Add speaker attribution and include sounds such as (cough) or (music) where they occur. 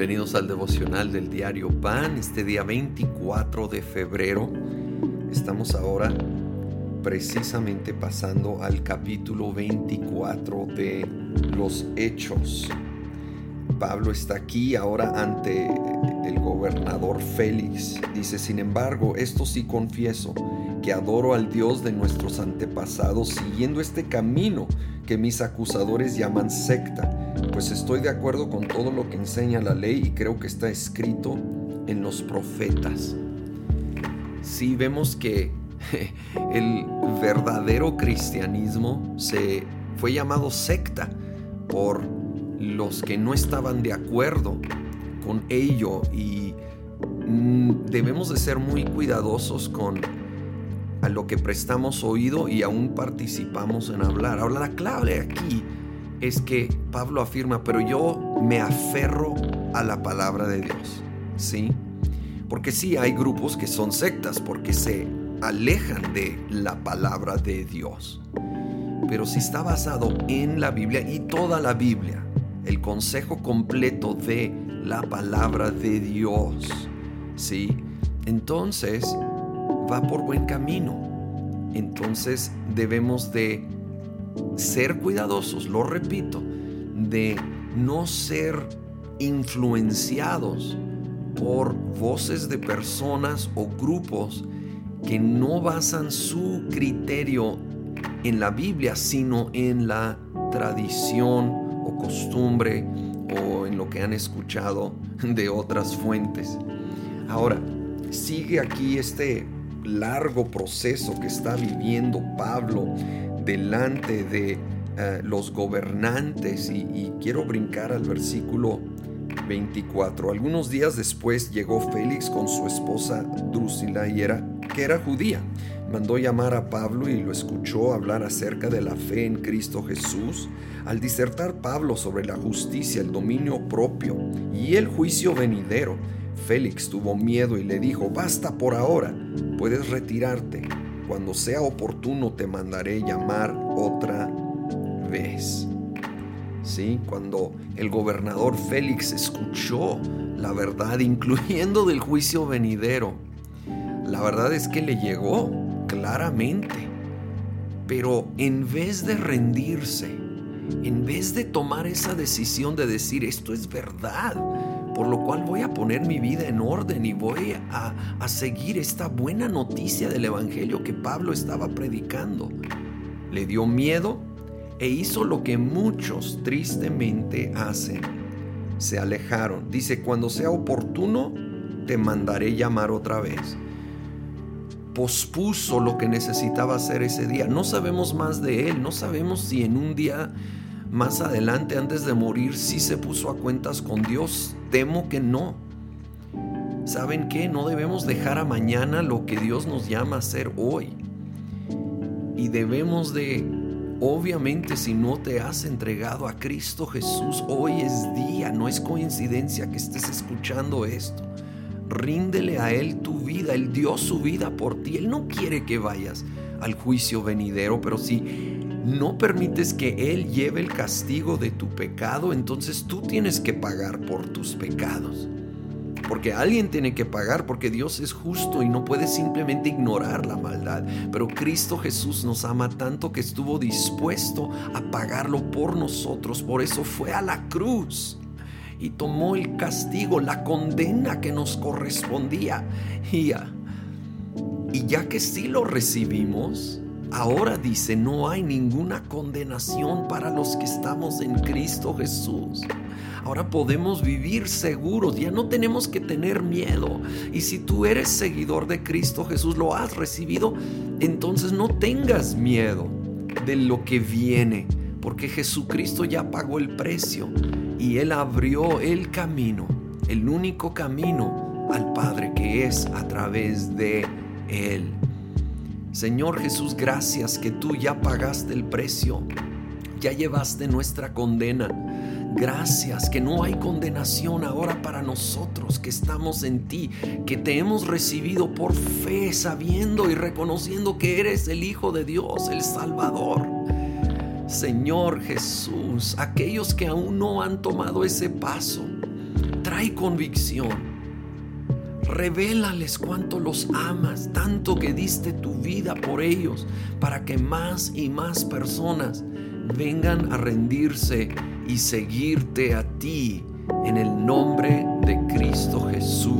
Speaker 1: Bienvenidos al devocional del diario Pan, este día 24 de febrero. Estamos ahora precisamente pasando al capítulo 24 de los Hechos. Pablo está aquí ahora ante el gobernador Félix. Dice, sin embargo, esto sí confieso, que adoro al Dios de nuestros antepasados siguiendo este camino que mis acusadores llaman secta pues estoy de acuerdo con todo lo que enseña la ley y creo que está escrito en los profetas. Sí vemos que (laughs) el verdadero cristianismo se fue llamado secta por los que no estaban de acuerdo con ello y mm, debemos de ser muy cuidadosos con a lo que prestamos oído y aún participamos en hablar. Ahora la clave aquí es que Pablo afirma, pero yo me aferro a la palabra de Dios. ¿Sí? Porque sí hay grupos que son sectas porque se alejan de la palabra de Dios. Pero si está basado en la Biblia y toda la Biblia, el consejo completo de la palabra de Dios, ¿sí? Entonces va por buen camino. Entonces debemos de ser cuidadosos, lo repito, de no ser influenciados por voces de personas o grupos que no basan su criterio en la Biblia, sino en la tradición o costumbre o en lo que han escuchado de otras fuentes. Ahora, sigue aquí este largo proceso que está viviendo Pablo delante de eh, los gobernantes y, quiero brincar al versículo 24. Algunos días después llegó Félix con su esposa Drusila y era que era judía. Mandó llamar a Pablo y lo escuchó hablar acerca de la fe en Cristo Jesús. Al disertar Pablo sobre la justicia, el dominio propio y el juicio venidero, Félix tuvo miedo y le dijo, basta por ahora, puedes retirarte cuando sea oportuno te mandaré llamar otra vez. ¿Sí? Cuando el gobernador Félix escuchó la verdad, incluyendo del juicio venidero, la verdad es que le llegó claramente. Pero en vez de rendirse, en vez de tomar esa decisión de decir esto es verdad, por lo cual voy a poner mi vida en orden y voy a, a seguir esta buena noticia del Evangelio que Pablo estaba predicando. Le dio miedo e hizo lo que muchos tristemente hacen. Se alejaron. Dice, cuando sea oportuno, te mandaré llamar otra vez. Pospuso lo que necesitaba hacer ese día. No sabemos más de él. No sabemos si en un día más adelante, antes de morir, sí se puso a cuentas con Dios. Temo que no. ¿Saben qué? No debemos dejar a mañana lo que Dios nos llama a hacer hoy. Y debemos de, obviamente, si no te has entregado a Cristo Jesús, hoy es día, no es coincidencia que estés escuchando esto. Ríndele a Él tu vida, Él dio su vida por ti, Él no quiere que vayas al juicio venidero, pero si no permites que Él lleve el castigo de tu pecado, entonces tú tienes que pagar por tus pecados. Porque alguien tiene que pagar, porque Dios es justo y no puede simplemente ignorar la maldad. Pero Cristo Jesús nos ama tanto que estuvo dispuesto a pagarlo por nosotros. Por eso fue a la cruz y tomó el castigo, la condena que nos correspondía. Y ya, y ya que sí lo recibimos, Ahora dice, no hay ninguna condenación para los que estamos en Cristo Jesús. Ahora podemos vivir seguros, ya no tenemos que tener miedo. Y si tú eres seguidor de Cristo Jesús, lo has recibido, entonces no tengas miedo de lo que viene, porque Jesucristo ya pagó el precio y Él abrió el camino, el único camino al Padre que es a través de Él. Señor Jesús, gracias que tú ya pagaste el precio, ya llevaste nuestra condena. Gracias que no hay condenación ahora para nosotros que estamos en ti, que te hemos recibido por fe, sabiendo y reconociendo que eres el Hijo de Dios, el Salvador. Señor Jesús, aquellos que aún no han tomado ese paso, trae convicción. Revélales cuánto los amas, tanto que diste tu vida por ellos, para que más y más personas vengan a rendirse y seguirte a ti en el nombre de Cristo Jesús.